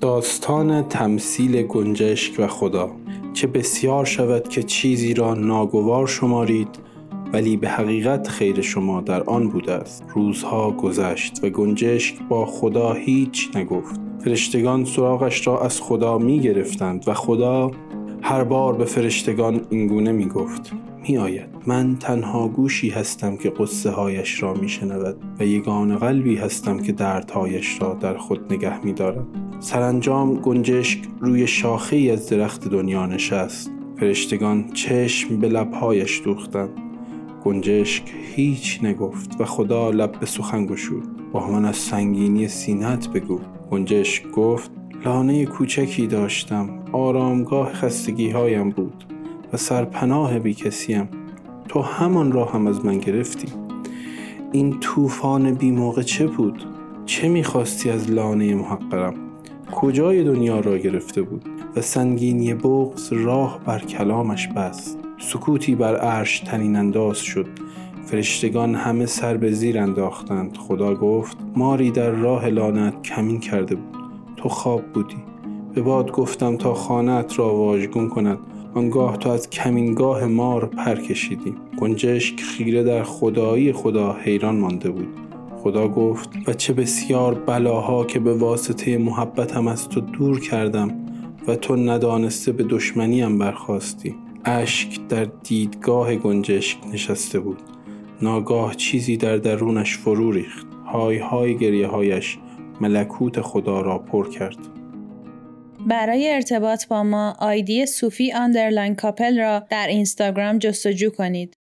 داستان تمثیل گنجشک و خدا. چه بسیار شود که چیزی را ناگوار شمارید ولی به حقیقت خیر شما در آن بوده است. روزها گذشت و گنجشک با خدا هیچ نگفت. فرشتگان سراغش را از خدا می گرفتند و خدا هر بار به فرشتگان اینگونه می گفت می آید من تنها گوشی هستم که قصه هایش را می شنود و یگان قلبی هستم که دردهایش را در خود نگه می دارد سرانجام گنجشک روی شاخه از درخت دنیا نشست. فرشتگان چشم به لبهایش دوختند. گنجشک هیچ نگفت و خدا لب به سخن گشود. با من از سنگینی سینت بگو. گنجشک گفت لانه کوچکی داشتم. آرامگاه خستگی هایم بود و سرپناه بی کسیم. تو همان را هم از من گرفتی. این طوفان بی موقع چه بود؟ چه می‌خواستی از لانه محقرم؟ کجای دنیا را گرفته بود و سنگینی بغز راه بر کلامش بست. سکوتی بر عرش تنین انداز شد. فرشتگان همه سر به زیر انداختند. خدا گفت ماری در راه لانت کمین کرده بود. تو خواب بودی. به باد گفتم تا خانت را واژگون کند. آنگاه تو از کمینگاه مار پر کشیدی. گنجشک خیره در خدایی خدا حیران مانده بود. خدا گفت و چه بسیار بلاها که به واسطه محبتم از تو دور کردم و تو ندانسته به دشمنیم برخاستی. اشک در دیدگان گنجشک نشسته بود. ناگاه چیزی در درونش فرو ریخت. های های گریه هایش ملکوت خدا را پر کرد. برای ارتباط با ما آیدی صوفی underline کاپل را در اینستاگرام جستجو کنید.